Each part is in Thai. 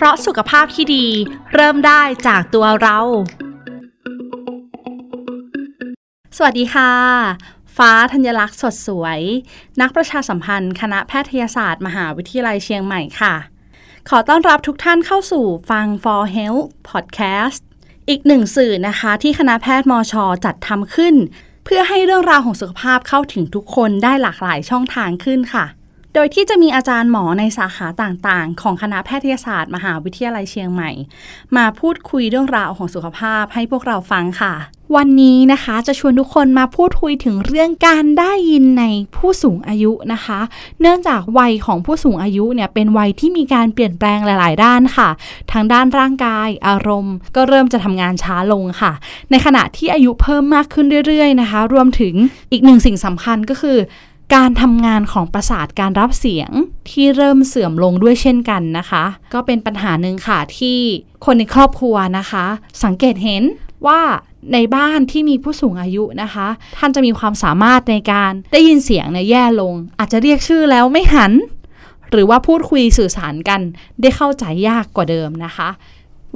เพราะสุขภาพที่ดี เริ่มได้จากตัวเรา สวัสดีค่ะ ฟ้าธัญลักษณ์สดสวย นักประชาสัมพันธ์ คณะแพทยศาสตร์ มหาวิทยาลัยเชียงใหม่ค่ะ ขอต้อนรับทุกท่านเข้าสู่ฟัง For Health Podcast อีกหนึ่งสื่อนะคะที่คณะแพทย์มอชอจัดทำขึ้น เพื่อให้เรื่องราวของสุขภาพเข้าถึงทุกคนได้หลากหลายช่องทางขึ้นค่ะ โดยที่จะมีอาจารย์หมอในสาขาต่างๆ ของคณะแพทยศาสตร์ มหาวิทยาลัยเชียงใหม่ มาพูดคุยเรื่องราวของสุขภาพให้พวกเราฟังค่ะ วันนี้นะคะจะชวนทุกคนมาพูดคุยถึงเรื่องการได้ยินในผู้สูงอายุนะคะ เนื่องจากวัยของผู้สูงอายุเนี่ยเป็นวัยที่มีการเปลี่ยนแปลงหลาย ๆ ด้านค่ะทั้งด้านร่างกาย อารมณ์ ก็เริ่มจะทำงานช้าลงค่ะ ในขณะที่อายุเพิ่มมากขึ้นเรื่อย ๆ นะคะ รวมถึงอีกหนึ่งสิ่งสำคัญก็คือ การทำงานของประสาทการรับเสียงที่เริ่มเสื่อมลงด้วยเช่นกันนะคะ ก็เป็นปัญหาหนึ่งค่ะที่คนในครอบครัวนะคะ สังเกตเห็นว่าในบ้านที่มีผู้สูงอายุนะคะ ท่านจะมีความสามารถในการได้ยินเสียงเนี่ยแย่ลง อาจจะเรียกชื่อแล้วไม่หัน หรือว่าพูดคุยสื่อสารกันได้เข้าใจยากกว่าเดิมนะคะ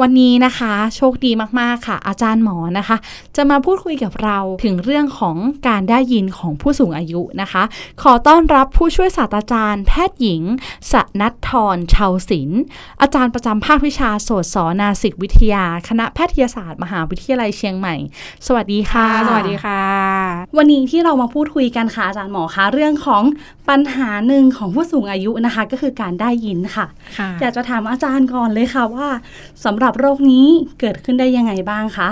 วันนี้นะคะโชคดีมากๆค่ะ อาจารย์หมอนะคะ จะมาพูดคุยกับเราถึงเรื่องของการได้ยินของผู้สูงอายุนะคะ ขอต้อนรับผู้ช่วยศาสตราจารย์ แพทย์หญิง สนัทธรชาวศิลป์อาจารย์ประจำภาควิชาโสตศนาสิกวิทยา คณะแพทยศาสตร์ มหาวิทยาลัยเชียงใหม่ สวัสดีค่ะ สวัสดีค่ะ วันนี้ที่เรามาพูดคุยกันค่ะอาจารย์หมอคะเรื่องของปัญหาหนึ่งของผู้สูงอายุนะคะ ก็คือการได้ยินค่ะค่ะอยากจะถามอาจารย์ก่อนเลยค่ะว่าสำหรับโรคนี้เกิดขึ้นได้ยังไงบ้างคะ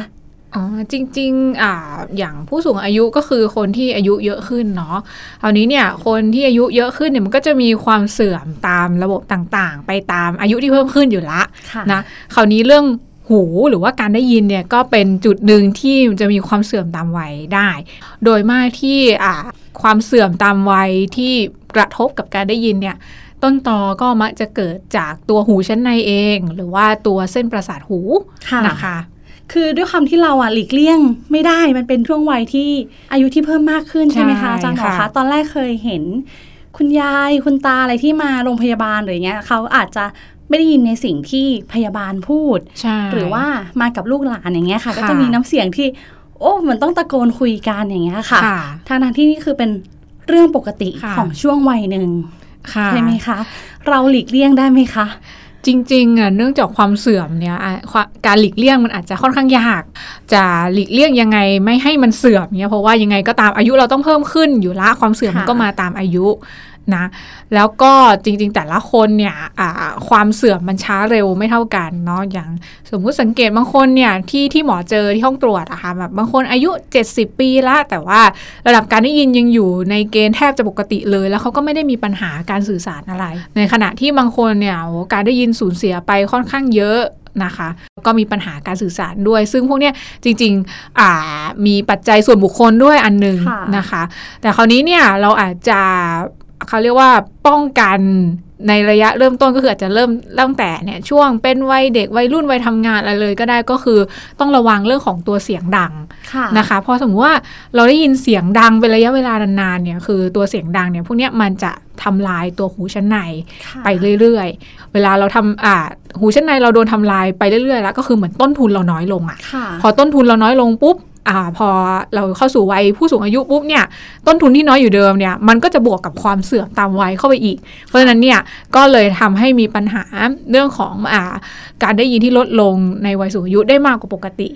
อ๋อจริงๆอ่าอย่างผู้สูงอายุก็คือคนที่อายุเยอะขึ้นเนาะคราวนี้เนี่ยคนที่อายุเยอะขึ้นเนี่ยมันก็จะมีความเสื่อมตามระบบต่างๆ ไปตามอายุที่เพิ่มขึ้นอยู่ละค่ะนะคราวนี้เรื่องหูหรือว่าการได้ยินเนี่ยก็เป็นจุดหนึ่งที่จะมีความเสื่อมตามวัยได้ โดยมากที่อ่าความเสื่อมตามวัยที่กระทบกับการได้ยินเนี่ย ต้นตอก็มักจะเกิดจากตัวหูชั้นในเอง หรือว่าตัวเส้นประสาทหูค่ะนะคะคือด้วยความที่เราอะหลีกเลี่ยงไม่ได้มันเป็นช่วงวัยที่อายุที่เพิ่มมากขึ้นใช่ไหมคะใช่อาจารย์หมอคะค่ะตอนแรกเคยเห็น คุณยายคุณตาอะไรที่มาโรงพยาบาลหรืออย่างเงี้ยเขาอาจจะไม่ได้ยินในสิ่งที่พยาบาลพูดใช่หรือว่ามากับลูกหลานอย่างเงี้ยค่ะค่ะก็จะมีน้ำเสียงที่ โอ้เหมือนต้องตะโกนคุยกันอย่างเงี้ยค่ะค่ะทางนั้นที่นี่คือเป็นเรื่องปกติค่ะของช่วงวัยหนึ่งค่ะ ใช่ไหมคะ เราหลีกเลี่ยงได้ไหมคะจริงๆอะเนื่องจากความเสื่อมเนี่ยอะควการหลีกเลี่ยงมันอาจจะค่อนข้างยาก จะหลีกเลี่ยงยังไงไม่ให้มันเสื่อมเนี่ยเพราะว่ายังไงก็ตามอายุเราต้องเพิ่มขึ้นอยู่ละความเสื่อมมันค่ะก็มาตามอายุ นะแล้วก็จริง ๆ แต่ละคนเนี่ยอ่าความเสื่อมมันช้าเร็วไม่เท่ากันเนาะอย่างสมมุติสังเกตบางคนเนี่ยที่ที่หมอเจอที่ห้องตรวจอะค่ะแบบบางคนอายุ 70 ปีละแต่ว่าระดับการได้ยินยังอยู่ในเกณฑ์แทบจะปกติเลย แล้วเขาก็ไม่ได้มีปัญหาการสื่อสารอะไร ในขณะที่บางคนเนี่ยโอ้การได้ยินสูญเสียไปค่อนข้างเยอะนะคะก็มีปัญหาการสื่อสารด้วย ซึ่งพวกเนี้ยจริงๆอ่ามีปัจจัยส่วนบุคคลด้วยอันหนึ่งค่ะนะคะ แต่คราวนี้เนี่ยเราอาจจะ เขาเรียกว่าป้องกันในระยะเริ่มต้นก็คืออาจจะเริ่มตั้งแต่เนี่ยช่วงเป็นวัยเด็กวัยรุ่นวัยทำงานอะไรเลยก็ได้ก็คือต้องระวังเรื่องของตัวเสียงดังค่ะนะคะเพราะสมมติว่าเราได้ยินเสียงดังเป็นระยะเวลานานๆเนี่ยคือตัวเสียงดังเนี่ยพวกเนี้ยมันจะทำลายตัวหูชั้นในค่ะไปเรื่อยๆ เวลาเราทำอ่าหูชั้นในเราโดนทำลายไปเรื่อยๆแล้วก็คือเหมือนต้นทุนเราน้อยลงอะค่ะ พอต้นทุนเราน้อยลงปุ๊บ อพอเราเข้าสู่วัยผู้สูงอายุปุ๊บเนี่ยต้นทุนที่น้อยอยู่เดิมเนี่ยมันก็จะบวกกับความเสื่อมตามวัยเข้าไปอีก เพราะฉะนั้นเนี่ยก็เลยทำให้มีปัญหาเรื่องของอาการได้ยินที่ลดลงในวัยสูงอายุได้มากกว่าปกติ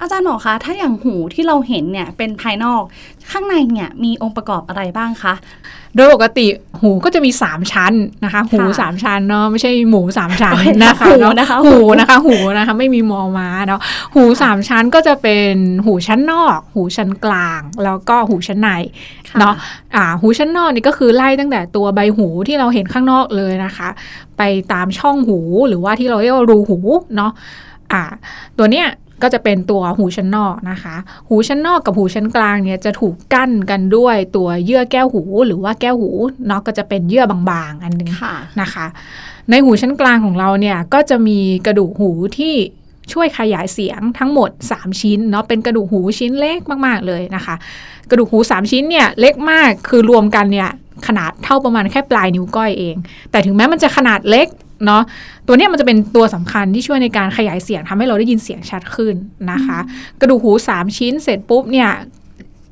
อาจารย์หมอคะถ้าอย่างหูที่เราเห็นเนี่ยเป็นภายนอก ข้างในเนี่ยมีองค์ประกอบอะไรบ้างคะโดยปกติหูก็จะมี 3 ชั้นนะคะ หู 3 ชั้นเนาะไม่ใช่หมู 3 ชั้นโอเคนะคะหูเนาะนะคะหูนะคะหูนะคะไม่มีมอม้าเนาะหู 3 ชั้นก็จะเป็นหูชั้นนอก หูชั้นกลาง แล้วก็หูชั้นในค่ะเนาะอ่าหูชั้นนอกนี่ก็คือไล่ตั้งแต่ตัวใบหูที่เราเห็นข้างนอกเลยนะคะ ไปตามช่องหูหรือว่าที่เราเรียกว่ารูหูเนาะอ่าตัวเนี้ย ก็จะเป็นตัวหูชั้นนอกนะคะ หูชั้นนอกกับหูชั้นกลางเนี่ยจะถูกกั้นกันด้วยตัวเยื่อแก้วหู หรือว่าแก้วหูเนาะก็จะเป็นเยื่อบางๆ อันหนึงค่ะนะคะ ในหูชั้นกลางของเราเนี่ยก็จะมีกระดูกหูที่ช่วยขยายเสียงทั้งหมด 3 ชิ้นเนาะเป็นกระดูกหูชิ้นเล็กมาก ๆ เลยนะคะ กระดูกหู 3 ชิ้นเนี่ยเล็กมากคือรวมกันเนี่ยขนาดเท่าประมาณแค่ปลายนิ้วก้อยเอง แต่ถึงแม้มันจะขนาดเล็ก เนาะตัวเนี้ยมันจะเป็นตัวสำคัญที่ช่วยในการขยายเสียงทำให้เราได้ยินเสียงชัดขึ้นนะคะ กระดูกหู 3 ชิ้นเสร็จปุ๊บเนี่ย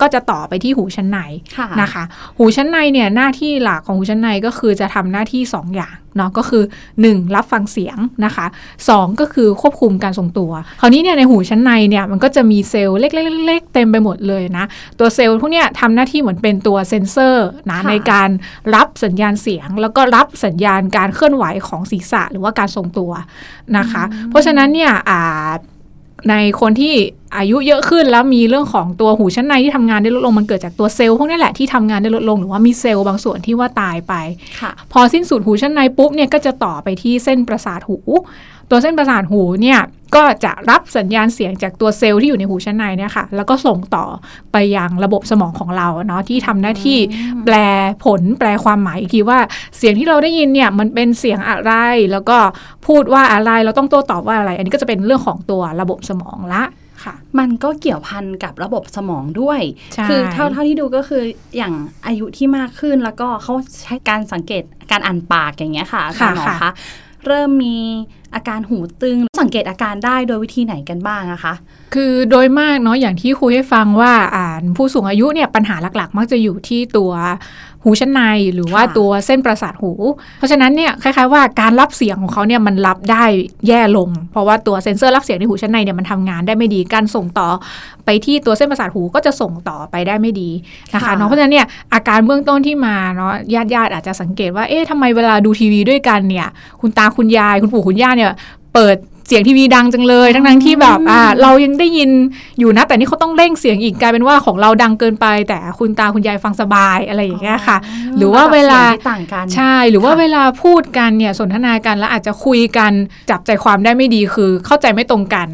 ก็จะต่อไปที่หูชั้นในค่ะนะคะ หูชั้นในเนี่ยหน้าที่หลักของหูชั้นในก็คือจะทำหน้าที่ 2 อย่างเนาะก็คือ 1. รับฟังเสียงนะคะ 2 ก็คือควบคุมการทรงตัว คราวนี้เนี่ยในหูชั้นในเนี่ยมันก็จะมีเซลล์เล็กๆๆๆเต็มไปหมดเลยนะ ตัวเซลล์พวกเนี้ยทำหน้าที่เหมือนเป็นตัวเซ็นเซอร์นะค่ะในการรับสัญญาณเสียง แล้วก็รับสัญญาณการเคลื่อนไหวของศีรษะหรือว่าการทรงตัวนะคะ เพราะฉะนั้นเนี่ยอ่า ในคนที่อายุเยอะขึ้นแล้วมีเรื่องของตัวหูชั้นในที่ทำงานได้ลดลงมันเกิดจากตัวเซลล์พวกนี้แหละที่ทำงานได้ลดลงหรือว่ามีเซลล์บางส่วนที่ว่าตายไปค่ะพอสิ้นสุดหูชั้นในปุ๊บเนี่ยก็จะต่อไปที่เส้นประสาทหู ตัวเส้นประสาทหูเนี่ยก็จะรับสัญญาณเสียงจากตัวเซลล์ที่อยู่ในหูชั้นในเนี่ยค่ะ แล้วก็ส่งต่อไปยังระบบสมองของเราเนาะที่ทำหน้าที่แปลผลแปลความหมายอีกทีว่าเสียงที่เราได้ยินเนี่ยมันเป็นเสียงอะไร แล้วก็พูดว่าอะไรเราต้องโต้ตอบว่าอะไร อันนี้ก็จะเป็นเรื่องของตัวระบบสมองละค่ะมันก็เกี่ยวพันกับระบบสมองด้วยใช่คือเท่าเท่าที่ดูก็คืออย่างอายุที่มากขึ้นแล้วก็เขาใช้การสังเกตการอ่านปากอย่างเงี้ยค่ะอาจารย์หมอค่ะคะเริ่มมี อาการหูตึง สังเกตอาการได้โดยวิธีไหนกันบ้างอะคะ คือโดยมากเนาะอย่างที่คุยให้ฟังว่าอ่านผู้สูงอายุเนี่ยปัญหาหลักๆ มักจะอยู่ที่ตัว หูชั้นในหรือว่าค่ะตัวเส้นประสาทหู เพราะฉะนั้นเนี่ยคล้ายๆว่าการรับเสียงของเขาเนี่ยมันรับได้แย่ลง เพราะว่าตัวเซ็นเซอร์รับเสียงในหูชั้นในเนี่ยมันทำงานได้ไม่ดีการส่งต่อ ไปที่ตัวเส้นประสาทหูก็จะส่งต่อไปได้ไม่ดีนะคะค่ะเนาะเพราะฉะนั้นเนี่ยอาการเบื้องต้นที่มาเนาะญาติๆอาจจะสังเกตว่าเอ๊ะทำไมเวลาดูทีวีด้วยกันเนี่ย คุณตาคุณยายคุณปู่คุณย่าเนี่ยเปิด เสียงทีวีดังจังเลย ทั้งๆที่แบบอ่าเรายังได้ยินอยู่นะ แต่นี่เขาต้องเร่งเสียงอีกกลายเป็นว่าของเราดังเกินไป แต่คุณตาคุณยายฟังสบายอะไรอย่างเงี้ยค่ะ หรือว่าเวลาระดับสียงที่ต่างกันใช่หรือว่าค่ะเวลาพูดกันเนี่ยสนทนากันแล้วอาจจะคุยกันจับใจความได้ไม่ดีคือเข้าใจไม่ตรงกัน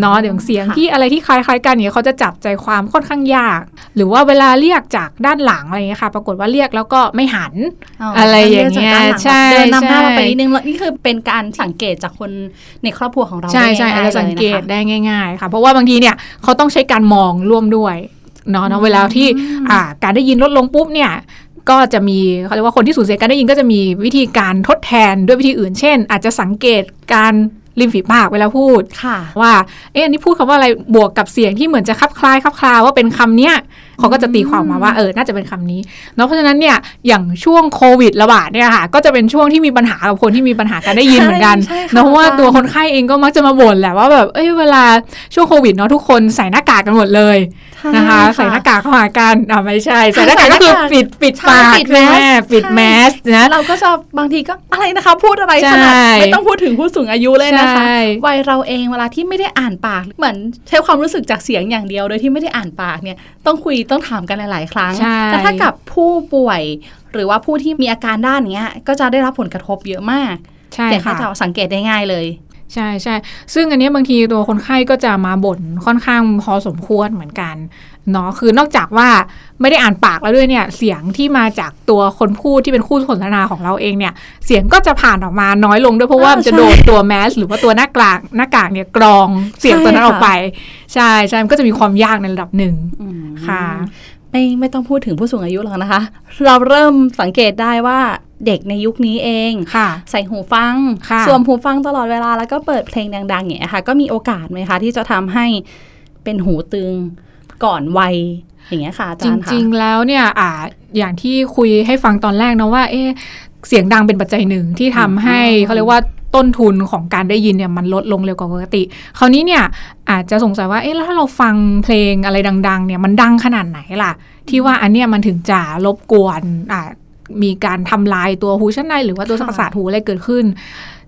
เนาะอย่างเสียงค่ะที่อะไรที่คล้ายๆกันเนี่ยเขาจะจับใจความค่อนข้างยาก หรือว่าเวลาเรียกจากด้านหลังอะไรเงี้ยค่ะ ปรากฏว่าเรียกแล้วก็ไม่หันอะไรอย่างเงี้ยใช่เดินนำหน้าใช่เราไปนิดนึงแล้วนี่คือเป็นการสังเกตจากคนในครอบครัวของเราใช่ใช่ได้อาจง่ายจะๆสังเกตลยนะคะได้ง่าย ๆ ค่ะ เพราะว่าบางทีเนี่ยเขาต้องใช้การมองร่วมด้วยเนาะเนาะเวลาที่อ่าการได้ยินลดลงปุ๊บเนี่ยก็จะมีเขาเรียกว่าคนที่สูญเสียการได้ยินก็จะมีวิธีการทดแทนด้วยวิธีอื่น เช่น อาจจะสังเกตการริมฝีปากเวลาพูดค่ะว่าเอ๊ะอันนี้พูดคำว่าอะไรบวกกับเสียงที่เหมือนจะคลับคล้ายคลับคลาว่าเป็นคำเนี้ย เขาก็จะตีความมาว่าเออน่าจะเป็นคำนี้เนาะเพราะฉะนั้นเนี่ยอย่างช่วงโควิดระบาดเนี่ยค่ะ ก็จะเป็นช่วงที่มีปัญหากับคนที่มีปัญหาการได้ยินเหมือนกันใช่ใช่ค่ะเนาะเพราะว่าอาจารย์ตัวคนไข้เองก็มักจะมาบ่นแหละว่าแบบเอ้ยเวลาช่วงโควิดเนาะทุกคนใส่หน้ากากกันหมดเลยนะคะใส่หน้ากากเข้าหากันอ่าไม่ใช่ ใส่หน้ากากก็คือปิดปิดใช่ปากปิดใช่ไหมแมสปิดใช่แมสนะเราก็จะบางทีก็อะไรนะคะ พูดอะไรขนาดใช่ไม่ต้องพูดถึงผู้สูงอายุเลยนะคะใช่วัยเราเองเวลาที่ไม่ได้อ่านปากเหมือนใช้ความรู้สึกจากเสียงอย่างเดียวโดยที่ไม่ได้อ่านปากเนี่ยต้องคุยต้องถามกันหลาย ๆ ครั้งใช่แต่ถ้ากับผู้ป่วย หรือว่าผู้ที่มีอาการด้านเนี้ย ก็จะได้รับผลกระทบเยอะมากใช่เสียงก็ค่ะจะสังเกตได้ง่ายเลย ใช่ใช่ ซึ่งอันเนี้ยบางทีตัวคนไข้ก็จะมาบ่นค่อนข้างพอสมควรเหมือนกันเนาะ คือนอกจากว่าไม่ได้อ่านปากแล้วด้วยเนี่ย เสียงที่มาจากตัวคนพูดที่เป็นคู่สนทนาของเราเองเนี่ย เสียงก็จะผ่านออกมาน้อยลงด้วยเพราะว่าอ่ามันจะใช่โดนตัวแมสหรือว่าตัวหน้ากากหน้ากากเนี่ยกรองเสียงใช่ตัวนั้นออกค่ะไป ใช่ใช่มันก็จะมีความยากในระดับหนึ่งอืมค่ะไม่ไม่ต้องพูดถึงผู้สูงอายุหรอกนะคะ เราเริ่มสังเกตได้ว่า เด็กในยุคนี้เองค่ะใส่หูฟังค่ะสวมหูฟังตลอดเวลาแล้วก็เปิดเพลงดัง ๆอย่างเงี้ยค่ะ ก็มีโอกาสไหมคะ ที่จะทำให้เป็นหูตึงก่อนวัยอย่างเงี้ยค่ะอาจจารย์ค่ะริง ๆ แล้วเนี่ยอ่าอย่างที่คุยให้ฟังตอนแรกนะว่า เอ๊ะเสียงดังเป็นปัจจัยหนึ่งที่ทำให้อ๋อเขาเรียกว่าต้นทุนของการได้ยินเนี่ยมันลดลงเร็วกว่าปกติ คราวนี้เนี่ยอาจจะสงสัยว่า เอ๊ะแล้วถ้าเราฟังเพลงอะไรดัง ๆ เนี่ยมันดังขนาดไหนล่ะ ที่ว่าอันเนี้ยมันถึงจะรบกวนอ่า มีการทำลายตัวหูชั้นในหรือว่าตัวค่ะประสาทหูอะไรเกิดขึ้น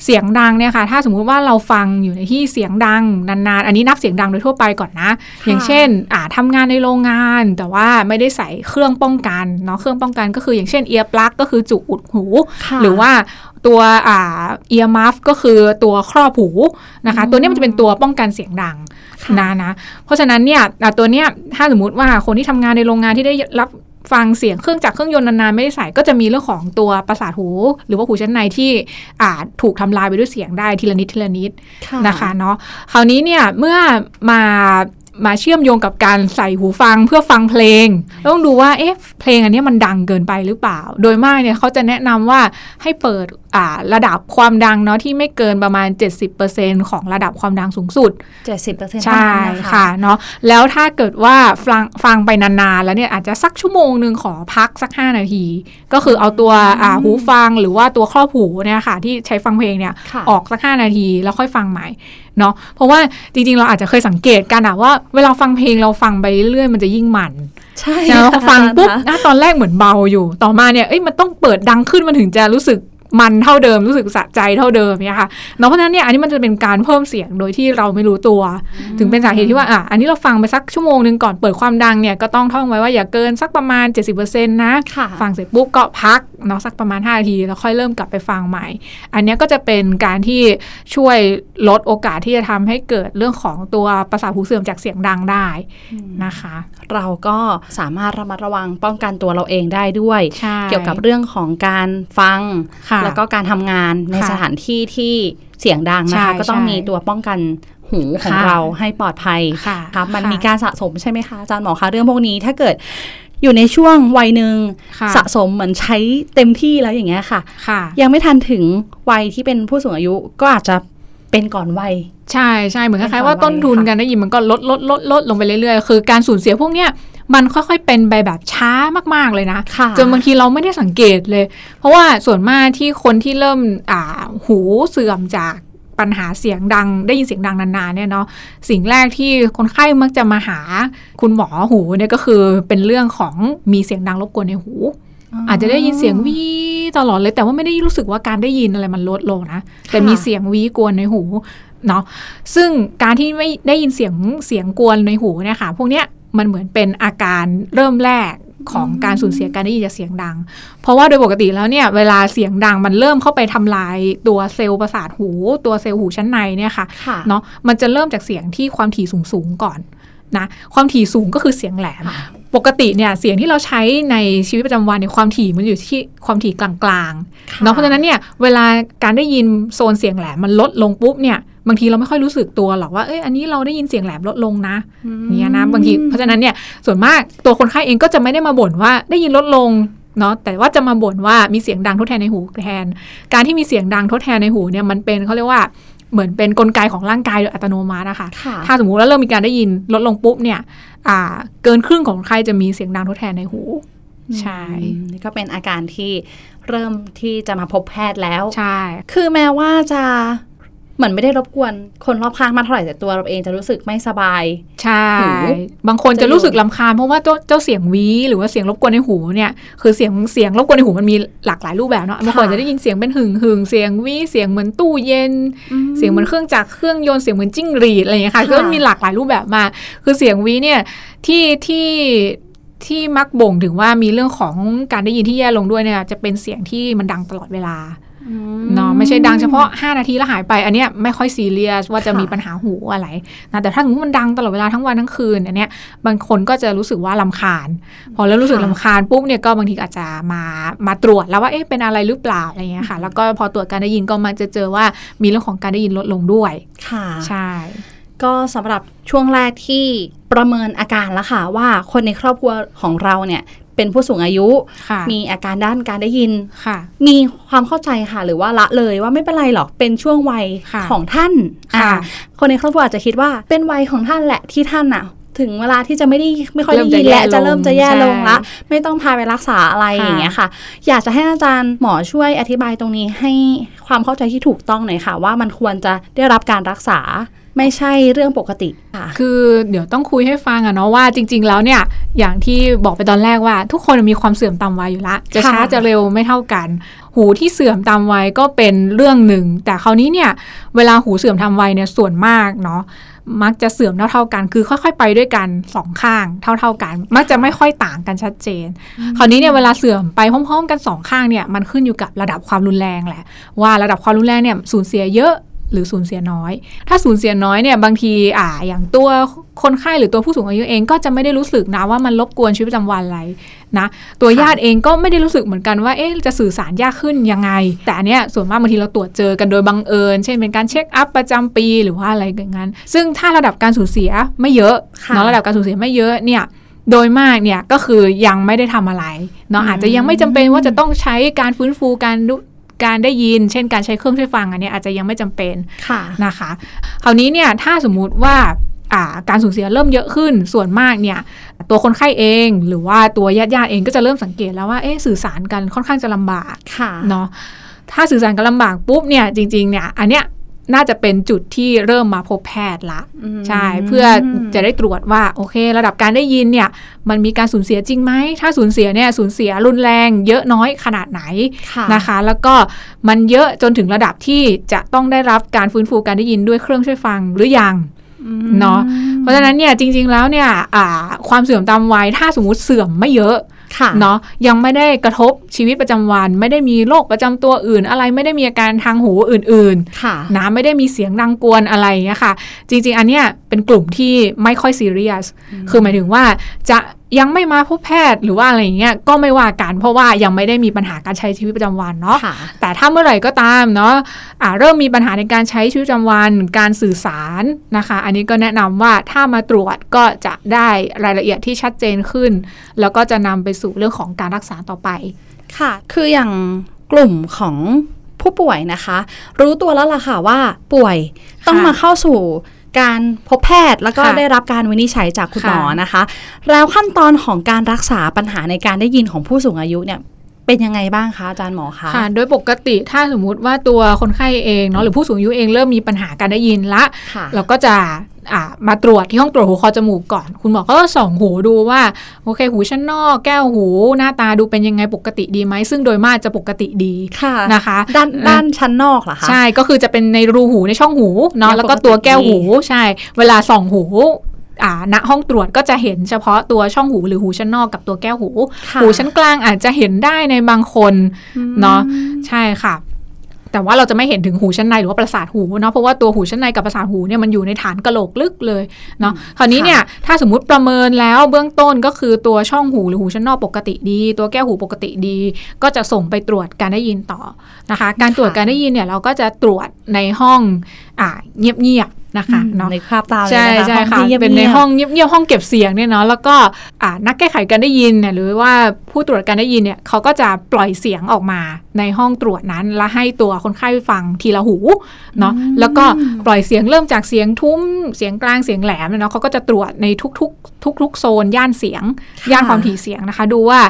เสียงดังเนี่ยค่ะ ถ้าสมมุติว่าเราฟังอยู่ในที่เสียงดังนานๆ อันนี้นับเสียงดังโดยทั่วไปก่อนนะ อย่างเช่นอ่าทำงานในโรงงาน แต่ว่าไม่ได้ใส่เครื่องป้องกันเนาะเครื่องป้องกันก็คืออย่างเช่นเอียร์ปลั๊กก็คือจุอุดหูค่ะหรือว่าตัวอ่าเอียร์มัฟก็คือตัวครอบหูนะคะ ตัวเนี้ยมันจะเป็นตัวป้องกันเสียงดังค่ะนะนะ เพราะฉะนั้นเนี่ยอะตัวเนี้ยถ้าสมมติว่าคนที่ทำงานในโรงงานที่ได้รับ ฟังเสียงเครื่องจักรเครื่องยนต์นานๆไม่ได้ใส่ก็จะมีเรื่องของตัวประสาทหู หรือว่าหูชั้นในที่อาจถูกทำลายไปด้วยเสียงได้ทีละนิดทีละนิดนะคะเนาะคราวนี้เนี่ยเมื่อมา มาเชื่อมโยงกับการใส่หูฟังเพื่อฟังเพลง ต้องดูว่าเอ๊ะเพลงอันเนี้ยมันดังเกินไปหรือเปล่า โดยมากเนี่ยเขาจะแนะนำว่าให้เปิดอ่าระดับความดังเนาะที่ไม่เกินประมาณ 70%ของระดับความดังสูงสุดเจ็ดสิบเปอร์เซ็นต์ใช่ค่ะเนาะแล้วถ้าเกิดว่าฟังฟังไปนานๆ แล้วเนี่ยอาจจะสักชั่วโมงหนึ่งขอพักสัก 5 นาที ก็คือเอาตัวอ่าหูฟังหรือว่าตัวครอบหูเนี่ยค่ะที่ใช้ฟังเพลงเนี่ยค่ะออกสัก 5 นาทีแล้วค่อยฟังใหม่ เนาะเพราะว่าจริงๆ เราอาจจะเคยสังเกตกันอะว่า เวลาฟังเพลงเราฟังไปเรื่อยๆมันจะยิ่งมันใช่แล้วพอฟังปุ๊บค่ะอะตอนแรกเหมือนเบาอยู่ ต่อมาเนี่ยเอ้ยมันต้องเปิดดังขึ้นมันถึงจะรู้สึกมันเท่าเดิมรู้สึกสะใจเท่าเดิมเนี่ยค่ะเนาะเพราะฉะนั้นเนี่ยอันนี้มันจะเป็นการเพิ่มเสียงโดยที่เราไม่รู้ตัว ถึงเป็นสาเหตุที่ว่าอะอันนี้เราฟังไปสักชั่วโมงหนึ่งก่อนเปิดความดังเนี่ยก็ต้องท่องไว้ว่าอย่าเกินสักประมาณ 70%นะค่ะฟังเสร็จปุ๊บก็พักเนาะสักประมาณ 5 นาที แล้วค่อยเริ่มกลับไปฟังใหม่ อันเนี้ยก็จะเป็นการที่ช่วยลดโอกาสที่จะทำให้เกิดเรื่องของตัวประสาทหูเสื่อมจากเสียงดังได้นะคะ เราก็สามารถระมัดระวังป้องกันตัวเราเองได้ด้วยใช่เกี่ยวกับเรื่องของการฟังค่ะแล้วก็การทำงานในค่ะสถานที่ที่เสียงดังนะคะใช่ก็ต้องใช่มีตัวป้องกันหูของค่ะเราให้ปลอดภัยค่ะครับมันค่ะมีการสะสมใช่ไหมคะอาจารย์หมอคะเรื่องพวกนี้ถ้าเกิด อยู่ในช่วงวัยหนึ่งค่ะสะสมเหมือนใช้เต็มที่แล้วอย่างเงี้ยค่ะค่ะ ยังไม่ทันถึงวัยที่เป็นผู้สูงอายุก็อาจจะเป็นก่อนวัย ใช่ใช่เหมือนคเป็นล้ายๆว่าความต้นทุนไวค่ะการได้ยินมันก็ลดลดลดลดลงไปเรื่อยๆ คือการสูญเสียพวกเนี้ยมันค่อยๆ เป็นไปแบบช้ามากๆเลยนะค่ะจนบางทีเราไม่ได้สังเกตเลย เพราะว่าส่วนมากที่คนที่เริ่มอ่าหูเสื่อมจาก ปัญหาเสียงดัง ได้ยินเสียงดังนานๆเนี่ยเนาะสิ่งแรกที่คนไข้มักจะมาหาคุณหมอหูเนี่ยก็คือเป็นเรื่องของมีเสียงดังรบกวนในหู อาจจะได้ยินเสียงวีตลอดเลยแต่ว่าไม่ได้รู้สึกว่าการได้ยินอะไรมันลดลงนะแต่มีเสียงวีกวนในหูเนาะซึ่งการที่ไม่ได้ยินเสียงเสียงกวนในหูเนี่ยค่ะพวกเนี้ยมันเหมือนเป็นอาการเริ่มแรก ของการสูญเสียการได้ยินจากเสียงดัง เพราะว่าโดยปกติแล้วเนี่ยเวลาเสียงดังมันเริ่มเข้าไปทำลายตัวเซลล์ประสาทหู ตัวเซลล์หูชั้นในเนี่ยค่ะค่ะเนาะมันจะเริ่มจากเสียงที่ความถี่สูงสูงๆก่อนนะความถี่สูงก็คือเสียงแหลมปกติเนี่ยเสียงที่เราใช้ในชีวิตประจำวันเนี่ยความถี่มันอยู่ที่ความถี่กลางๆเนาะเพราะฉะนั้นเนี่ยเวลาการได้ยินโซนเสียงแหลมมันลดลงปุ๊บเนี่ย บางทีเราไม่ค่อยรู้สึกตัวหรอกว่าเอ้ยอันนี้เราได้ยินเสียงแหลมลดลงนะเนี่ยนะบางทีเพราะฉะนั้นเนี่ยส่วนมากตัวคนไข้เองก็จะไม่ได้มาบ่นว่าได้ยินลดลงเนาะแต่ว่าจะมาบ่นว่ามีเสียงดังทดแทนในหูแทน การที่มีเสียงดังทดแทนในหูเนี่ยมันเป็นเขาเรียกว่าเหมือนเป็นกลไกของร่างกายโดยอัตโนมัตินะคะค่ะถ้าสมมุติว่าเริ่มมีการได้ยินลดลงปุ๊บเนี่ยอ่าเกินครึ่งของคนไข้จะมีเสียงดังทดแทนในหูใช่อืมนี่ก็เป็นอาการที่เริ่มที่จะมาพบแพทย์แล้ว ใช่ คือแม้ว่าจะ เหมือนไม่ได้รบกวนคนรอบข้างมากเท่าไหร่แต่ตัวเราเองจะรู้สึกไม่สบาย ใช่หูบางคนจะรู้สึกลำคาญเพราะว่าเจ้าเจ้าเสียงหวีหรือว่าเสียงรบกวนในหูเนี่ยคือเสียงเสียงรบกวนในหูมันมีหลากหลายรูปแบบเนาะบางคนจะได้ยินเสียงเป็นหึ่งหึ่งเสียงหวีเสียงเหมือนตู้เย็น เสียงเหมือนเครื่องจักรเครื่องยนต์เสียงเหมือนจิ้งหรีดอะไรอย่างเงี้ยค่ะค่ะคือมันมีหลากหลายรูปแบบมากคือเสียงหวีเนี่ยที่ที่ที่มักบ่งถึงว่ามีเรื่องของการได้ยินที่แย่ลงด้วยเนี่ยจะเป็นเสียงที่มันดังตลอดเวลา เนาะไม่ใช่ดังเฉพาะ 5 นาทีแล้วหายไป อันเนี้ยไม่ค่อยซีเรียสว่าจะค่ะมีปัญหาหูอะไรนะแต่ถ้าสมมติมันดังตลอดเวลาทั้งวันทั้งคืนอันเนี้ยบางคนก็จะรู้สึกว่าลำคาญ พอแล้วรู้สึกลำคาญปุ๊บเนี่ยก็บางทีอาจจะมามาตรวจแล้วว่าเอ๊ะเป็นอะไรหรือเปล่าอะไรเงี้ยค่ะ แล้วก็พอตรวจการได้ยินก็มักจะเจอว่ามีเรื่องของการได้ยินลดลงด้วยค่ะใช่ก็สำหรับช่วงแรกที่ประเมินอาการแล้วค่ะ ว่าคนในครอบครัวของเราเนี่ย เป็นผู้สูงอายุค่ะมีอาการด้านการได้ยินค่ะ มีความเข้าใจค่ะ หรือว่าละเลยว่าไม่เป็นไรหรอกเป็นช่วงวัยค่ะของท่านค่ะอ่าคนในครอบครัวอาจจะคิดว่าเป็นวัยของท่านแหละที่ท่านน่ะถึงเวลาที่จะไม่ได้ไม่ค่อยได้เริ่มจะยินและแย่ลงจะเริ่มจะแย่ลงใช่ละ ไม่ต้องพาไปรักษาอะไรค่ะอย่างเงี้ยค่ะ อยากจะให้อาจารย์หมอช่วยอธิบายตรงนี้ให้ความเข้าใจที่ถูกต้องหน่อยค่ะ ว่ามันควรจะได้รับการรักษา ไม่ใช่เรื่องปกติค่ะคือเดี๋ยวต้องคุยให้ฟังอะเนาะว่าจริง ๆ แล้วเนี่ยอย่างที่บอกไปตอนแรกว่า ทุกคนมีความเสื่อมตามวัยอยู่ละจะค่ะช้าจะเร็วไม่เท่ากัน หูที่เสื่อมตามวัยก็เป็นเรื่องหนึ่ง แต่คราวนี้เนี่ยเวลาหูเสื่อมตามวัยเนี่ยส่วนมากเนาะมักจะเสื่อมเท่าๆกัน คือค่อยๆ ไปด้วยกันสองข้างเท่าๆกัน มักจะไม่ค่อยต่างกันชัดเจน คราวนี้เนี่ยเวลาเสื่อมไปพร้อมๆ กันสองข้างเนี่ยมันขึ้นอยู่กับระดับความรุนแรงแหละว่าระดับความรุนแรงเนี่ยสูญเสียเยอะ หรือสูญเสียน้อย ถ้าสูญเสียน้อยเนี่ยบางทีอ่าอย่างตัวคนไข้หรือตัวผู้สูงอายุเองก็จะไม่ได้รู้สึกนะว่ามันรบกวนชีวิตประจำวันอะไรนะตัวญาติเองก็ไม่ได้รู้สึกเหมือนกันว่าเอ๊ะจะสื่อสารยากขึ้นยังไง แต่อันเนี้ยส่วนมากบางทีเราตรวจเจอกันโดยบังเอิญ เช่นเป็นการเช็คอัพประจำปีหรือว่าอะไรอย่างนั้น ซึ่งถ้าระดับการสูญเสียไม่เยอะค่ะเนาะระดับการสูญเสียไม่เยอะเนี่ยโดยมากเนี่ยก็คือยังไม่ได้ทำอะไรเนาะอาจจะยังไม่จำเป็นว่าจะต้องใช้การฟื้นฟูการดู การได้ยิน เช่นการใช้เครื่องช่วยฟังอันเนี้ยอาจจะยังไม่จำเป็นค่ะนะคะ คราวนี้เนี่ยถ้าสมมุติว่าอ่าการสูญเสียเริ่มเยอะขึ้นส่วนมากเนี่ย ตัวคนไข้เองหรือว่าตัวญาติญาติๆเองก็จะเริ่มสังเกตแล้วว่าเอ๊ะสื่อสารกันค่อนข้างจะลำบากค่ะเนาะถ้าสื่อสารกันลำบากปุ๊บเนี่ยจริงๆเนี่ยอันเนี้ย น่าจะเป็นจุดที่เริ่มมาพบแพทย์ละอืมใช่เพื่อจะได้ตรวจว่าโอเค ระดับการได้ยินเนี่ยมันมีการสูญเสียจริงไหม ถ้าสูญเสียเนี่ยสูญเสียรุนแรง เยอะน้อยขนาดไหนค่ะนะคะ แล้วก็มันเยอะจนถึงระดับที่จะต้องได้รับการฟื้นฟูการได้ยินด้วยเครื่องช่วยฟังหรือยังอืมเนาะเพราะฉะนั้นเนี่ยจริง ๆแล้วเนี่ยอ่าความเสื่อมตามวัยถ้าสมมติเสื่อมไม่เยอะค่ะ เนาะยังไม่ได้กระทบชีวิตประจำวัน ไม่ได้มีโรคประจำตัวอื่น อะไรไม่ได้มีอาการทางหูอื่นค่ะๆนะไม่ได้มีเสียงดังกวนอะไรอย่างเงี้ยค่ะจริงๆ อันเนี้ยเป็นกลุ่มที่ไม่ค่อยซีเรียสคือหมายถึงว่าจะ ยังไม่มาพบแพทย์หรือว่าอะไรอย่างเงี้ยก็ไม่ว่ากันเพราะว่ายังไม่ได้มีปัญหาการใช้ชีวิตประจำวันเนาะค่ะแต่ถ้าเมื่อไหร่ก็ตามเนาะอ่าเริ่มมีปัญหาในการใช้ชีวิตประจำวัน การสื่อสารนะคะ อันนี้ก็แนะนำว่าถ้ามาตรวจก็จะได้รายละเอียดที่ชัดเจนขึ้น แล้วก็จะนำไปสู่เรื่องของการรักษาต่อไป ค่ะ คืออย่างกลุ่มของผู้ป่วยนะคะ รู้ตัวแล้วล่ะค่ะว่าป่วยต้องมาเข้าสู่ การพบแพทย์แล้วก็ค่ะได้รับการวินิจฉัยจากคุณค่ะหมอนะคะ แล้วขั้นตอนของการรักษาปัญหาในการได้ยินของผู้สูงอายุเนี่ย เป็นยังไงบ้างคะอาจารย์หมอคะค่ะ โดยปกติถ้าสมมุติว่าตัวคนไข้เองเนาะหรือผู้สูงอายุเองเริ่มมีปัญหาการได้ยินละค่ะเราก็จะอ่ามาตรวจที่ห้องตรวจหูคอจมูกก่อน คุณหมอก็จะส่องหูดูว่าโอเค หูชั้นนอก แก้วหู หน้าตาดูเป็นยังไงปกติดีไหม ซึ่งโดยมากจะปกติดีค่ะนะคะ ด้านด้านชั้นนอกเหรอคะ ใช่ ก็คือจะเป็นในรูหูในช่องหูเนาะยังแล้วก็ปกติตัวแก้วหูดีใช่ เวลาส่องหูอ่า ณห้องตรวจก็จะเห็นเฉพาะตัวช่องหูหรือหูชั้นนอกกับตัวแก้วหูค่ะหูชั้นกลางอาจจะเห็นได้ในบางคนเนาะใช่ค่ะแต่ว่าเราจะไม่เห็นถึงหูชั้นในหรือว่าประสาทหูเนาะเพราะว่าตัวหูชั้นในกับประสาทหูเนี่ยมันอยู่ในฐานกะโหลกลึกเลยเนาะคราวนี้เนี่ยถ้าสมมุติประเมินแล้วเบื้องต้นก็คือตัวช่องหูหรือหูชั้นนอกปกติดี ตัวแก้วหูปกติดี ก็จะส่งไปตรวจการได้ยินต่อนะคะ การตรวจการได้ยินเนี่ยเราก็จะตรวจในห้องอ่าเงียบๆนะคะอืมเนาะในคราบตามเลยใช่นะคะใช่ค่ะห้องที่งียบๆเป็นในห้องเงียบๆห้องเก็บเสียงเนี่ยเนาะแล้วก็อ่านักแก้ไขการได้ยินเนี่ยหรือว่าผู้ตรวจการได้ยินเนี่ยเขาก็จะปล่อยเสียงออกมาในห้องตรวจนั้น แล้วให้ตัวคนไข้ฟังทีละหูเนาะแล้วก็ปล่อยเสียงเริ่มจากเสียงทุ้มเสียงกลางเสียงแหลมเนี่ยเนาะเขาก็จะตรวจในทุกๆ ทุก ๆ โซนย่านเสียง ย่านความถี่เสียงนะคะ ดูว่า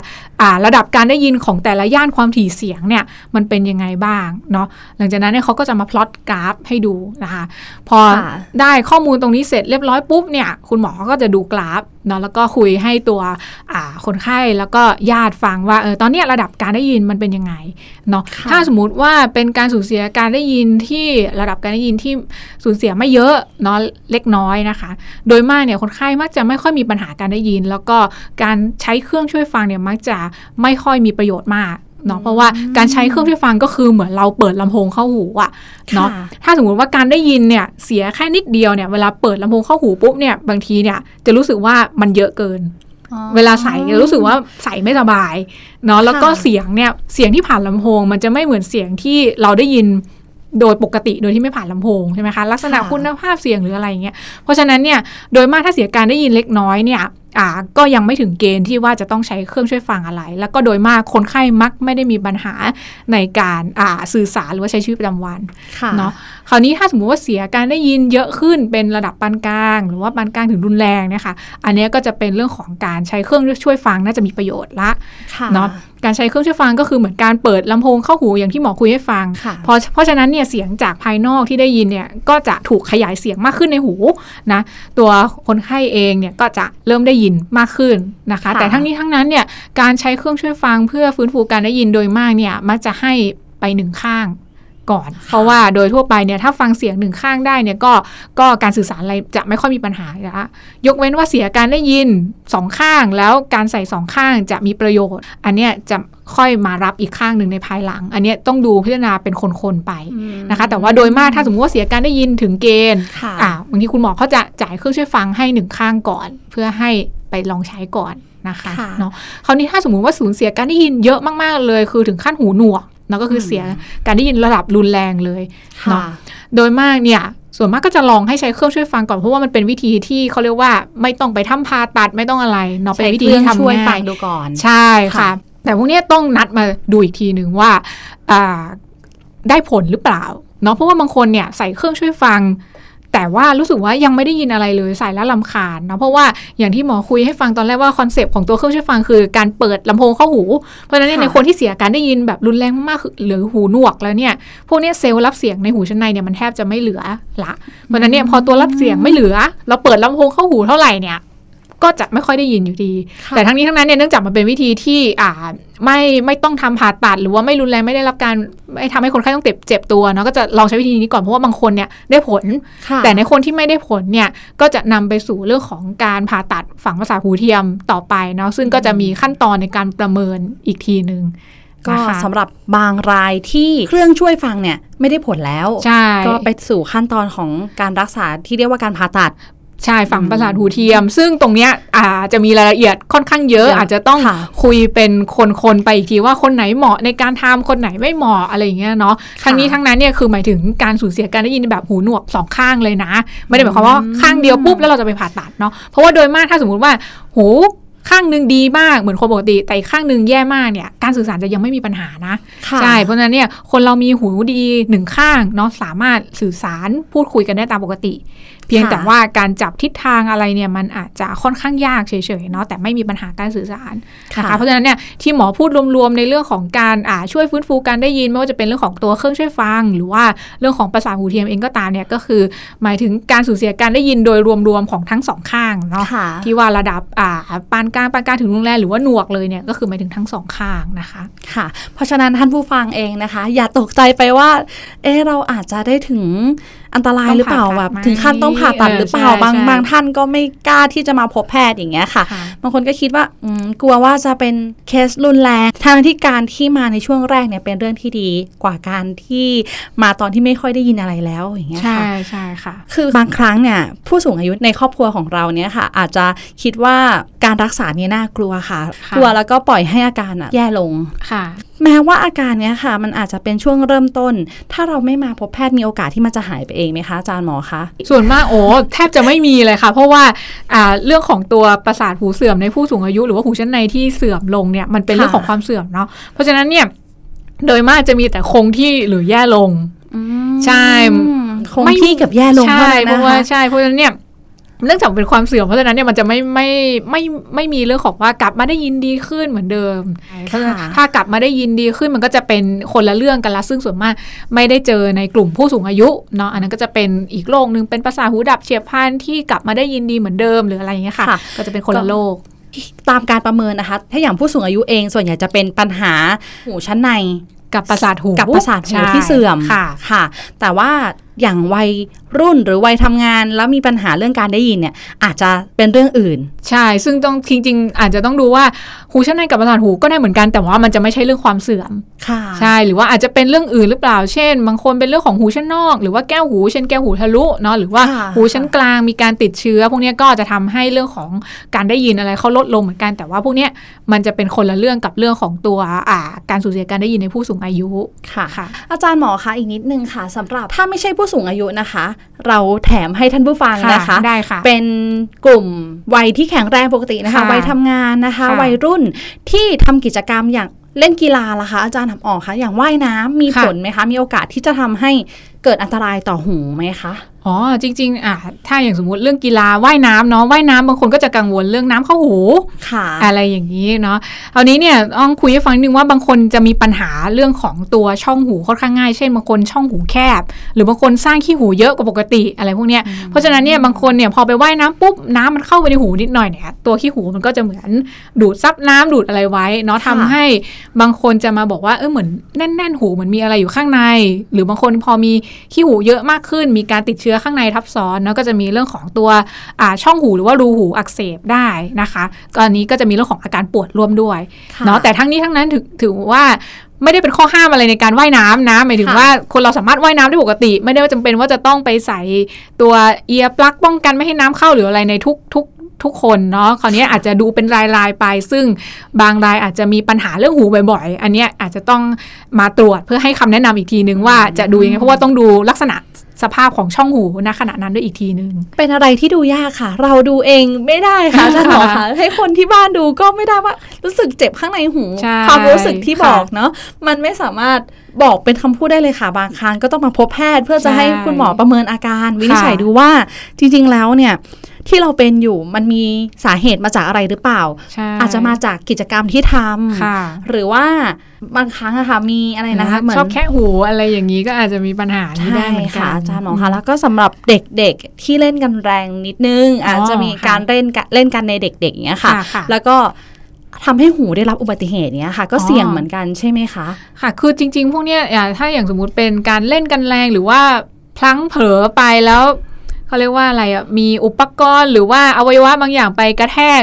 อ่าระดับการได้ยินของแต่ละย่านความถี่เสียงเนี่ยมันเป็นยังไงบ้างเนาะหลังจากนั้นเนี่ยเขาก็จะมาพลอตกราฟให้ดูนะคะพอค่ะได้ข้อมูลตรงนี้เสร็จเรียบร้อยปุ๊บเนี่ยคุณหมอก็จะดูกราฟเนาะแล้วก็คุยให้ตัวอ่าคนไข้แล้วก็ญาติฟังว่าเออตอนเนี้ยระดับการได้ยินมันเป็นยังไงเนาะค่ะถ้าสมมุติว่าเป็นการสูญเสียการได้ยินที่ระดับการได้ยินที่สูญเสียไม่เยอะเนาะเล็กน้อยนะคะ โดยมากเนี่ยคนไข้มักจะไม่ค่อยมีปัญหาการได้ยิน แล้วก็การใช้เครื่องช่วยฟังเนี่ยมักจะไม่ค่อยมีประโยชน์มาก เนาะเพราะว่าการใช้เครื่องช่วยฟังก็คือเหมือนเราเปิดลำโพงเข้าหูอะเนาะค่ะถ้าสมมติว่าการได้ยินเนี่ยเสียแค่นิดเดียวเนี่ยเวลาเปิดลำโพงเข้าหูปุ๊บเนี่ยบางทีเนี่ยจะรู้สึกว่ามันเยอะเกินอ๋อเวลาใส่จะรู้สึกว่าใส่ไม่สบายเนาะแล้วก็ค่ะเสียงเนี่ยเสียงที่ผ่านลำโพง มันจะไม่เหมือนเสียงที่เราได้ยินโดยปกติโดยที่ไม่ผ่านลำโพงใช่ไหมคะลักษณะคุณภาพเสียงหรืออะไรอย่างเงี้ยเพราะฉะนั้นเนี่ยโดยมากถ้าเสียการได้ยินเล็กน้อยเนี่ยอ่าก็ยังไม่ถึงเกณฑ์ที่ว่าจะต้องใช้เครื่องช่วยฟังอะไร แล้วก็โดยมากคนไข้มักไม่ได้มีปัญหาในการอ่าสื่อสารหรือว่าใช้ชีวิตประจำวันค่ะเนาะคราวนี้ถ้าสมมุติว่าเสียการได้ยินเยอะขึ้นเป็นระดับปานกลาง หรือว่าปานกลางถึงรุนแรงเนี่ยค่ะอันเนี้ยก็จะเป็นเรื่องของการใช้เครื่องช่วยฟังน่าจะมีประโยชน์ละค่ะเนาะการใช้เครื่องช่วยฟังก็คือเหมือนการเปิดลำโพงเข้าหูอย่างที่หมอคุยให้ฟังค่ะเพราะเพราะฉะนั้นเนี่ยเสียงจากภายนอกที่ได้ยินเนี่ยก็จะถูกขยายเสียงมากขึ้นในหูนะตัวคนไข้เองเนี่ยก็จะเริ่มได้ยินมากขึ้นนะคะค่ะแต่ทั้งนี้ทั้งนั้นเนี่ยการใช้เครื่องช่วยฟังเพื่อฟื้นฟูการได้ยินโดยมากเนี่ยมักจะให้ไปหนึ่งข้างก่อน เพราะว่าโดยทั่วไปเนี่ยถ้าฟังเสียงหนึ่งข้างได้เนี่ยก็ก็การสื่อสารอะไรจะไม่ค่อยมีปัญหาละยกเว้นว่าเสียการได้ยินสองข้าง แล้วการใส่สองข้างจะมีประโยชน์ อันเนี้ยจะ ค่อยมารับอีกข้างหนึ่งในภายหลัง อันเนี้ยต้องดูพิจารณาเป็นคนๆไปอืมนะคะ แต่ว่าโดยมากถ้าสมมติว่าเสียการได้ยินถึงเกณฑ์ค่ะอ่าบางทีคุณหมอเขาจะจ่ายเครื่องช่วยฟังให้หนึ่งข้างก่อน เพื่อให้ไปลองใช้ก่อนนะคะค่ะเนาะคราวนี้ถ้าสมมุติว่าสูญเสียการได้ยินเยอะมากๆเลย คือถึงขั้นหูหนวกเนาะก็คือเสียการได้ยินระดับรุนแรงเลยค่ะเนาะโดยมากเนี่ยส่วนมากก็จะลองให้ใช้เครื่องช่วยฟังก่อนเพราะว่ามันเป็นวิธีที่เขาเรียกว่าไม่ต้องไปทำผ่าตัดไม่ต้องอะไรเนาะเป็นใช้วิเคธีรื่องที่ทำช่วยฟัง่างยดูก่อนใช่ค่ะค่ะ แต่พวกเนี้ยต้องนัดมาดูอีกทีหนึ่งว่าอ่าได้ผลหรือเปล่าเนาะเพราะว่าบางคนเนี่ยใส่เครื่องช่วยฟัง แต่ว่ารู้สึกว่ายังไม่ได้ยินอะไรเลยใส่แล้วลำคาญเนาะเพราะว่าอย่างที่หมอคุยให้ฟังตอนแรกว่าคอนเซปต์ของตัวเครื่องช่วยฟังคือการเปิดลำโพงเข้าหู เพราะฉะนั้นเนี่ยค่ะในคนที่เสียการได้ยินแบบรุนแรงมากๆคือหรือหูหนวกแล้วเนี่ยพวกเนี้ยเซลล์รับเสียงในหูชั้นในเนี่ยมันแทบจะไม่เหลือละเพราะฉะนั้นเนี่ยพอตัวรับเสียงไม่เหลือ เราเปิดลำโพงเข้าหูเท่าไหร่เนี่ย ก็จะไม่ค่อยได้ยินอยู่ดีค่ะแต่ทั้งนี้ทั้งนั้นเนี่ยเนื่องจากมันเป็นวิธีที่อ่าไม่ไม่ต้องทำผ่าตัดหรือว่าไม่รุนแรงไม่ได้รับการไม่ทำให้คนไข้ต้องเจ็บเจ็บตัวเนาะก็จะลองใช้วิธีนี้ก่อนเพราะว่าบางคนเนี่ยได้ผลค่ะแต่ในคนที่ไม่ได้ผลเนี่ยก็จะนำไปสู่เรื่องของการผ่าตัดฝังประสาทหูเทียมต่อไปเนาะซึ่งก็จะมีขั้นตอนในการประเมินอีกทีหนึ่งก็นะคะสำหรับบางรายที่เครื่องช่วยฟังเนี่ยไม่ได้ผลแล้วใช่ก็ไปสู่ขั้นตอนของการรักษาที่เรียกว่าการผ่าตัด ใช่ฝังอืมประสาทหูเทียม ซึ่งตรงเนี้ยอาจะมีรายละเอียดค่อนข้างเยอะเยอะอาจจะต้องค่ะคุยเป็นคนๆไปอีกทีว่าคนไหนเหมาะในการทำคนไหนไม่เหมาะอะไรอย่างเงี้ยเนาะทั้งนี้ทั้งนั้นเนี่ยคือหมายถึงการสูญเสียการได้ยินแบบหูหนวกสองข้างเลยนะ ไม่ได้หมายความว่าข้างเดียวปุ๊บแล้วเราจะไปผ่าตัดเนาะเพราะว่าโดยมากถ้าสมมติว่าหูข้างหนึ่งดีมากเหมือนคนปกติ แต่อีกข้างหนึ่งแย่มากเนี่ยการสื่อสารจะยังไม่มีปัญหานะค่ะใช่เพราะฉะนั้นเนี่ยคนเรามีหูดีหนึ่งข้างเนาะสามารถสื่อสารพูดคุยกันได้ตามปกติ เพียงค่ะแต่ว่าการจับทิศทางอะไรเนี่ยมันอาจจะค่อนข้างยากเฉยๆเนาะแต่ไม่มีปัญหาการสื่อสารนะคะเพราะฉะนั้นเนี่ยที่หมอพูดรวมๆในเรื่องของการอ่าช่วยฟื้นฟูการได้ยินไม่ว่าจะเป็นเรื่องของตัวเครื่องช่วยฟัง หรือว่าเรื่องของประสาทหูเทียมเองก็ตามเนี่ยก็คือ หมายถึงการสูญเสียการได้ยินโดยรวมๆของทั้งสองข้างเนาะค่ะที่ว่าระดับอ่าปานกลางปานกลางถึงรุนแรงหรือว่าหนวกเลยเนี่ยก็คือหมายถึงทั้งสองข้างนะคะค่ะ เพราะฉะนั้นท่านผู้ฟังเองนะคะ อย่าตกใจไปว่าเอะเราอาจจะได้ถึงอันตรายหรือเปล่าต้องผ่าตัดแบบไหมถึงขั้นต้องผ่าตัดเออหรือเปล่าใช่บางใช่บางท่านก็ไม่กล้าที่จะมาพบแพทย์อย่างเงี้ยค่ะค่ะบางคนก็คิดว่าอืมกลัวว่าจะเป็นเคสรุนแรงทางที่การที่มาในช่วงแรกเนี่ยเป็นเรื่องที่ดีกว่าการที่มาตอนที่ไม่ค่อยได้ยินอะไรแล้วอย่างเงี้ยใช่ค่ะใช่ค่ะ คือบางครั้งเนี่ยผู้สูงอายุในครอบครัวของเราเนี่ยค่ะ อาจจะคิดว่าการรักษาเนี่ยน่ากลัวค่ะค่ะกลัวแล้วก็ปล่อยให้อาการอะแย่ลงค่ะแม้ว่าอาการเนี้ยค่ะ มันอาจจะเป็นช่วงเริ่มต้น ถ้าเราไม่มาพบแพทย์มีโอกาสที่มันจะหายไปเองไหมคะอาจารย์หมอคะ ส่วนมากโอ้แทบจะไม่มีเลยค่ะ เพราะว่าเรื่องของตัวประสาทหูเสื่อมในผู้สูงอายุ หรือว่าหูชั้นในที่เสื่อมลงเนี่ยมันเป็นเรื่องของความเสื่อมเนาะเพราะฉะนั้นเนี่ยโดยมากจะมีแต่คงที่หรือแย่ลงใช่คงที่กับแย่ลงใช่เพราะว่าใช่เพราะฉะนั้นเนี่ย เนื่องจากเป็นความเสื่อมเพราะฉะนั้นเนี่ยมันจะไม่ไม่ไม่ไม่มีเรื่องของว่ากลับมาได้ยินดีขึ้นเหมือนเดิมเพราะฉะนั้นถ้ากลับมาได้ยินดีขึ้นมันก็จะเป็นคนละเรื่องกันละซึ่งส่วนมากไม่ได้เจอในกลุ่มผู้สูงอายุเนาะอันนั้นก็จะเป็นอีกโรคหนึ่งเป็นประสาทหูดับเฉียบพลันที่กลับมาได้ยินดีเหมือนเดิมหรืออะไรอย่างเงี้ยค่ะค่ะ ก็จะเป็นคนละโรคตามการประเมินนะคะ ถ้าอย่างผู้สูงอายุเองส่วนใหญ่จะเป็นปัญหาหูชั้นในกับประสาทหูกับประสาทหูใช่ที่เสื่อมค่ะค่ะ แต่ว่า อย่างวัยรุ่นหรือวัยทำงาน แล้วมีปัญหาเรื่องการได้ยินเนี่ยอาจจะเป็นเรื่องอื่น ใช่ ซึ่งต้องจริงๆ อาจจะต้องดูว่าหูชั้นในกับประสาทหูก็ได้เหมือนกันแต่ว่ามันจะไม่ใช่เรื่องความเสื่อมค่ะใช่หรือว่าอาจจะเป็นเรื่องอื่นหรือเปล่าเช่น บางคนเป็นเรื่องของหูชั้นนอก หรือว่าแก้วหูเช่นแก้วหูทะลุเนาะหรือว่าค่ะหูชั้นกลางมีการติดเชื้อ พวกเนี้ยก็จะทำให้เรื่องของการได้ยินอะไรเขาลดลงเหมือนกันแต่ว่าพวกเนี้ยมันจะเป็นคนละเรื่องกับเรื่องของตัวอ่าการสูญเสียการได้ยินในผู้สูงอายุค่ะค่ะอาจารย์หมอคะอีกนิดนึงค่ะสำหรับถ้าไม่ใช่ผู้สูงอายุนะคะ เราแถมให้ท่านผู้ฟังนะคะได้ค่ะเป็นกลุ่มวัยที่แข็งแรงปกตินะคะค่ะวัยทำงานนะคะค่ะวัยรุ่นที่ทำกิจกรรมอย่างเล่นกีฬาล่ะคะอาจารย์ถามออกคะอย่างว่ายน้ำมีค่ะผลไหมคะ มีโอกาสที่จะทำให้ เกิดอันตรายต่อหูไหมคะ อ๋อ จริง ๆ อะ ถ้าอย่างสมมติเรื่องกีฬาว่ายน้ำเนาะ ว่ายน้ำบางคนก็จะกังวลเรื่องน้ำเข้าหู ค่ะ อะไรอย่างนี้เนาะคราวนี้เนี่ยต้องคุยให้ฟังนิดนึงว่าบางคนจะมีปัญหาเรื่องของตัวช่องหูค่อนข้างง่าย เช่นบางคนช่องหูแคบ หรือบางคนสร้างขี้หูเยอะกว่าปกติอะไรพวกเนี้ย เพราะฉะนั้นเนี่ยบางคนเนี่ยพอไปว่ายน้ำปุ๊บน้ำมันเข้าไปในหูนิดหน่อยเนี่ยตัวขี้หูมันก็จะเหมือนดูดซับน้ำดูดอะไรไว้เนาะค่ะทำให้บางคนจะมาบอกว่าเออเหมือนแน่นๆหูเหมือนมีอะไรอยู่ข้างใน หรือบางคนพอมีขี้หูเยอะมากขึ้น มีการติดเชื้อข้างในทับซ้อนเนาะก็จะมีเรื่องของตัวอ่าช่องหูหรือว่ารูหูอักเสบได้นะคะก็อันนี้ก็จะมีเรื่องของอาการปวดร่วมด้วยค่ะเนาะแต่ทั้งนี้ทั้งนั้นถือถือว่าไม่ได้เป็นข้อห้ามอะไรในการว่ายน้ำนะหมายถึงค่ะว่าคนเราสามารถว่ายน้ำได้ปกติ ไม่ได้ว่าจำเป็นว่าจะต้องไปใส่ตัวเอียร์ปลั๊กป้องกันไม่ให้น้ำเข้าหรืออะไรในทุกทุก ทุกคนเนาะคราวนี้อาจจะดูเป็นรายรายๆไป ซึ่งบางรายอาจจะมีปัญหาเรื่องหูบ่อยๆ อันเนี้ยอาจจะต้องมาตรวจเพื่อให้คำแนะนำอีกทีนึงว่าจะดูยังไงเพราะว่าต้องดูลักษณะสภาพของช่องหูณขณะนั้นด้วยอีกทีนึง เป็นอะไรที่ดูยากค่ะ เราดูเองไม่ได้ค่ะอาจารย์หมอคะให้คนที่บ้านดูก็ไม่ได้ว่ารู้สึกเจ็บข้างในหูใช่ความรู้สึกที่ค่ะบอกเนาะมันไม่สามารถบอกเป็นคำพูดได้เลยค่ะ บางครั้งก็ต้องมาพบแพทย์ เพื่อจะใช่ให้คุณหมอประเมินอาการวินิจฉัยค่ะดูว่าจริงๆแล้วเนี่ย ที่เราเป็นอยู่มันมีสาเหตุมาจากอะไรหรือเปล่าใช่อาจจะมาจากกิจกรรมที่ทำค่ะหรือว่าบางครั้งอะค่ะมีอะไรนะคะเหมือนชอบแค่หูอะไรอย่างนี้ก็อาจจะมีปัญหานี้ได้ใช่เหมือนกันค่ะอาจารย์หมอคะแล้วก็สำหรับเด็กๆที่เล่นกันแรงนิดนึง อาจจะมีการเล่นกันเล่นกันในเด็กๆอย่างเงี้ยค่ะค่ะค่ะแล้วก็ทำให้หูได้รับอุบัติเหตุเนี้ยค่ะ ก็อ๋อเสี่ยงเหมือนกันใช่ไหมคะค่ะ คือจริง ๆ พวกเนี้ยอย่างถ้าอย่างสมมุติเป็นการเล่นกันแรงหรือว่าพลั้งเผลอไปแล้ว เขาเรียกว่าอะไรอะมีอุปกรณ์หรือว่าอวัยวะบางอย่างไปกระแทก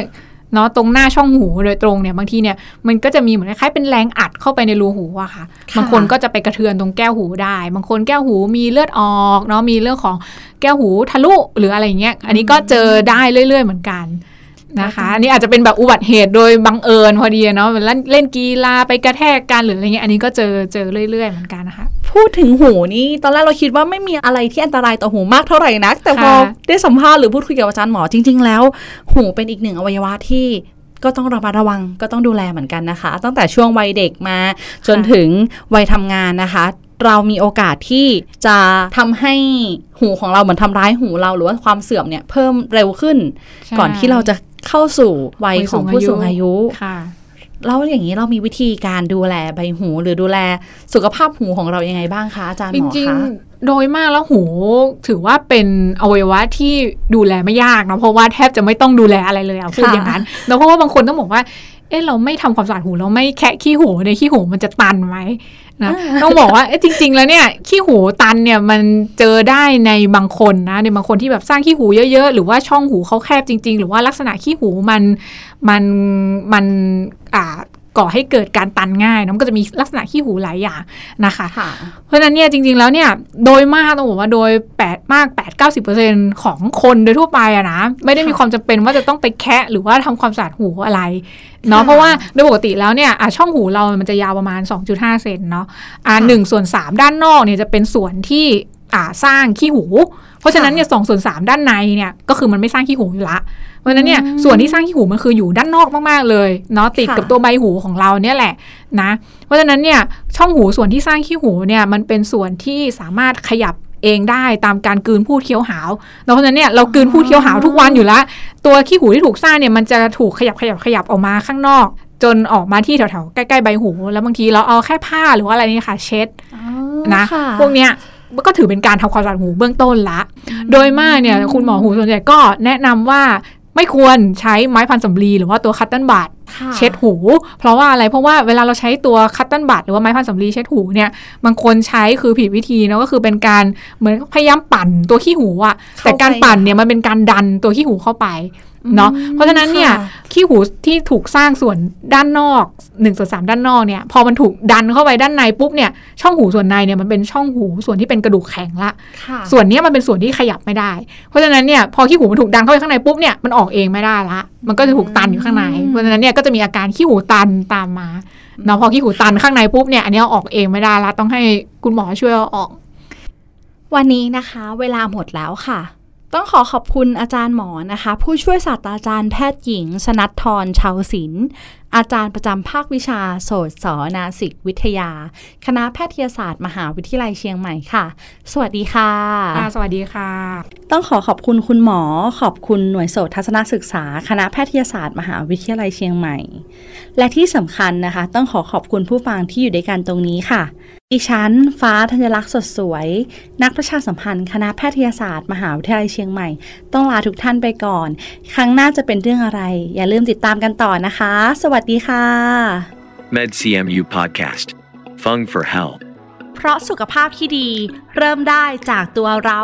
เนาะตรงหน้าช่องหูโดยตรงเนี่ยบางทีเนี่ยมันก็จะมีเหมือนคล้ายๆเป็นแรงอัดเข้าไปในรูหูอะค่ะค่ะ บางคนก็จะไปกระเทือนตรงแก้วหูได้ บางคนแก้วหูมีเลือดออกเนาะมีเรื่องของแก้วหูทะลุหรืออะไรอย่างเงี้ยอันนี้ก็เจอได้เรื่อย ๆ เหมือนกัน นะคะ อันนี้อาจจะเป็นแบบอุบัติเหตุโดยบังเอิญพอดีเนาะเล่นเล่นกีฬาไปกระแทกกันหรืออะไรเงี้ยอันนี้ก็เจอเจอเรื่อยๆเหมือนกันนะคะ พูดถึงหูนี่ตอนแรกเราคิดว่าไม่มีอะไรที่อันตรายต่อหูมากเท่าไหร่นัก แต่พอค่ะได้สัมภาษณ์หรือพูดคุยกับอาจารย์หมอจริง ๆ แล้ว หูเป็นอีกหนึ่งอวัยวะที่ก็ต้องระมัดระวังก็ต้องดูแลเหมือนกันนะคะ ตั้งแต่ช่วงวัยเด็กมาจนถึงวัยทำงานนะคะ เรามีโอกาสที่จะทำให้หูของเราเหมือนทำร้ายหูเราหรือว่าความเสื่อมเนี่ยเพิ่มเร็วขึ้นใช่ก่อนที่เราจะ เข้าสู่วัยของผู้สูงอายุค่ะแล้วอย่างนี้เรามีวิธีการดูแลใบหูหรือดูแลสุขภาพหูของเรายังไงบ้างคะอาจารย์หจมอริงคะๆโดยมากแล้วหูถือว่าเป็นอวัยวะที่ดูแลไม่ยากเนาะเพราะว่าแทบจะไม่ต้องดูแลอะไรเลยอะพูดค่ะอย่างนั้นแล้วเพราะว่าบางคนต้องบอกว่า เอ๊ะเราไม่ทำความสะอาดหูเราไม่แคะขี้หูในขี้หูมันจะตันไหมนะต้องบอกว่าเอ๊ะจริง ๆ แล้วเนี่ยขี้หูตันเนี่ยมันเจอได้ในบางคนนะในบางคนที่แบบสร้างขี้หูเยอะๆ หรือว่าช่องหูเขาแคบจริง ๆ หรือว่าลักษณะขี้หูมันมันมันอ่า ก่อให้เกิดการตันง่ายเนอะมันก็จะมีลักษณะขี้หูหลายอย่างนะคะค่ะเพราะฉะนั้นเนี่ยจริง ๆแล้วเนี่ยโดยมากต้องบอกว่าโดย8มาก 8 90 ของคนโดยทั่วไปอะนะไม่ได้มีความจำเป็นว่าจะต้องไปแคะหรือว่าทำความสะอาดหูอะไรเนาะค่ะเพราะว่าโดยปกติแล้วเนี่ยอะช่องหูเรามันจะยาวประมาณ 2.5 เซนเนาะอ่าค่ะหนึ่งส่วนสามด้านนอกเนี่ยจะเป็นส่วนที่อ่าสร้างขี้หูเพ ราะฉะนั้นเนี่ยสองส่วนสามด้านในเนี่ยก็คือมันไม่สร้างขี้หูอยู่ละเพราะฉะนั้นเนี่ยอืมส่วนที่สร้างขี้หูมันคืออยู่ด้านนอกมากๆเลยเนาะติดค่ะกับตัวใบหูของเราเนี่ยแหละนะเพราะฉะนั้นเนี่ยช่องหูส่วนที่สร้างขี้หูเนี่ยมันเป็นส่วนที่สามารถขยับเองได้ตามการกลืนพูดเคี้ยวหาวแล้วเพราะฉะนั้นเนี่ยเรากลืนพูดเคี้ยวหาวทุกวันอยู่แล้วตัวขี้หูที่ถูกสร้างเนี่ยมันจะถูกขยับขยับขยับออกมาข้างนอก จนออกมาที่แถวๆใกล้ๆใบหู แล้วบางทีเราเอาแค่ผ้าหรือว่าอะไรนี่ค่ะ เช็ดอ๋อนะค่พวกเนี้ย ก็ถือเป็นการทำความสะอาดหูเบื้องต้นละ โดยมากเนี่ยคุณหมอหูส่วนใหญ่ก็แนะนำว่าไม่ควรใช้ไม้พันสำลีหรือว่าตัว cotton bud ค่ะเช็ดหู เพราะว่าอะไรเพราะว่าเวลาเราใช้ตัว cotton bud หรือว่าไม้พันสำลีเช็ดหูเนี่ยบางคนใช้คือผิดวิธีเนาะก็คือเป็นการเหมือนพยายามปั่นตัวขี้หูอะแต่การปั่นเนี่ยมันเป็นการดันตัวขี้หูเข้าไป เนาะเพราะฉะนั้นเนี่ยค่ะขี้หูที่ถูกสร้างส่วนด้านนอก1นส่วนสด้านนอกเนี่ยพอมันถูกดันเข้าไปด้านในปุ๊บเนี่ยช่องหูส่วนในเนี่ยมันเป็นช่องหูส่วนที่เป็นกระดูกแข็งละค่ะส่วนเนี้ยมันเป็นส่วนที่ขยับไม่ได้ เพราะฉะนั้นเนี่ยพอขี้หูมันถูกดันเข้าไปข้างในปุ๊บเนี่ยมันออกเองไม่ได้ละ มันก็จะถูกตันอยู่ข้างในเพราะฉะนั้นเนี่ยก็จะมีอาการขี้หูตันตามมาเนาะพอขี้หูตันข้างในปุ๊บเนี่ยอันเนี้ยเอาออกเองไม่ได้ละต้องให้คุณหมอช่วยเอาออก วันนี้นะคะ เวลาหมดแล้วค่ะ ต้องขอขอบคุณอาจารย์หมอนะคะ ผู้ช่วยศาสตราจารย์แพทย์หญิง สนัททรชาวศิลป์อาจารย์ประจำภาควิชาโสตศนาสิกวิทยา คณะแพทยศาสตร์ มหาวิทยาลัยเชียงใหม่ค่ะ สวัสดีค่ะค่ะ สวัสดีค่ะ ต้องขอขอบคุณคุณหมอ ขอบคุณหน่วยโสตทัศนศึกษา คณะแพทยศาสตร์ มหาวิทยาลัยเชียงใหม่ และที่สำคัญนะคะ ต้องขอขอบคุณผู้ฟังที่อยู่ด้วยกันตรงนี้ค่ะดิฉัน ฟ้าธัญลักษณ์สดสวย นักประชาสัมพันธ์ คณะแพทยศาสตร์ มหาวิทยาลัยเชียงใหม่ ต้องลาทุกท่านไปก่อน ครั้งหน้าจะเป็นเรื่องอะไร อย่าลืมติดตามกันต่อนะคะ สวัสดีค่ะ MedCMU Podcast. Fung for Health. เพราะสุขภาพที่ดี เริ่มได้จากตัวเรา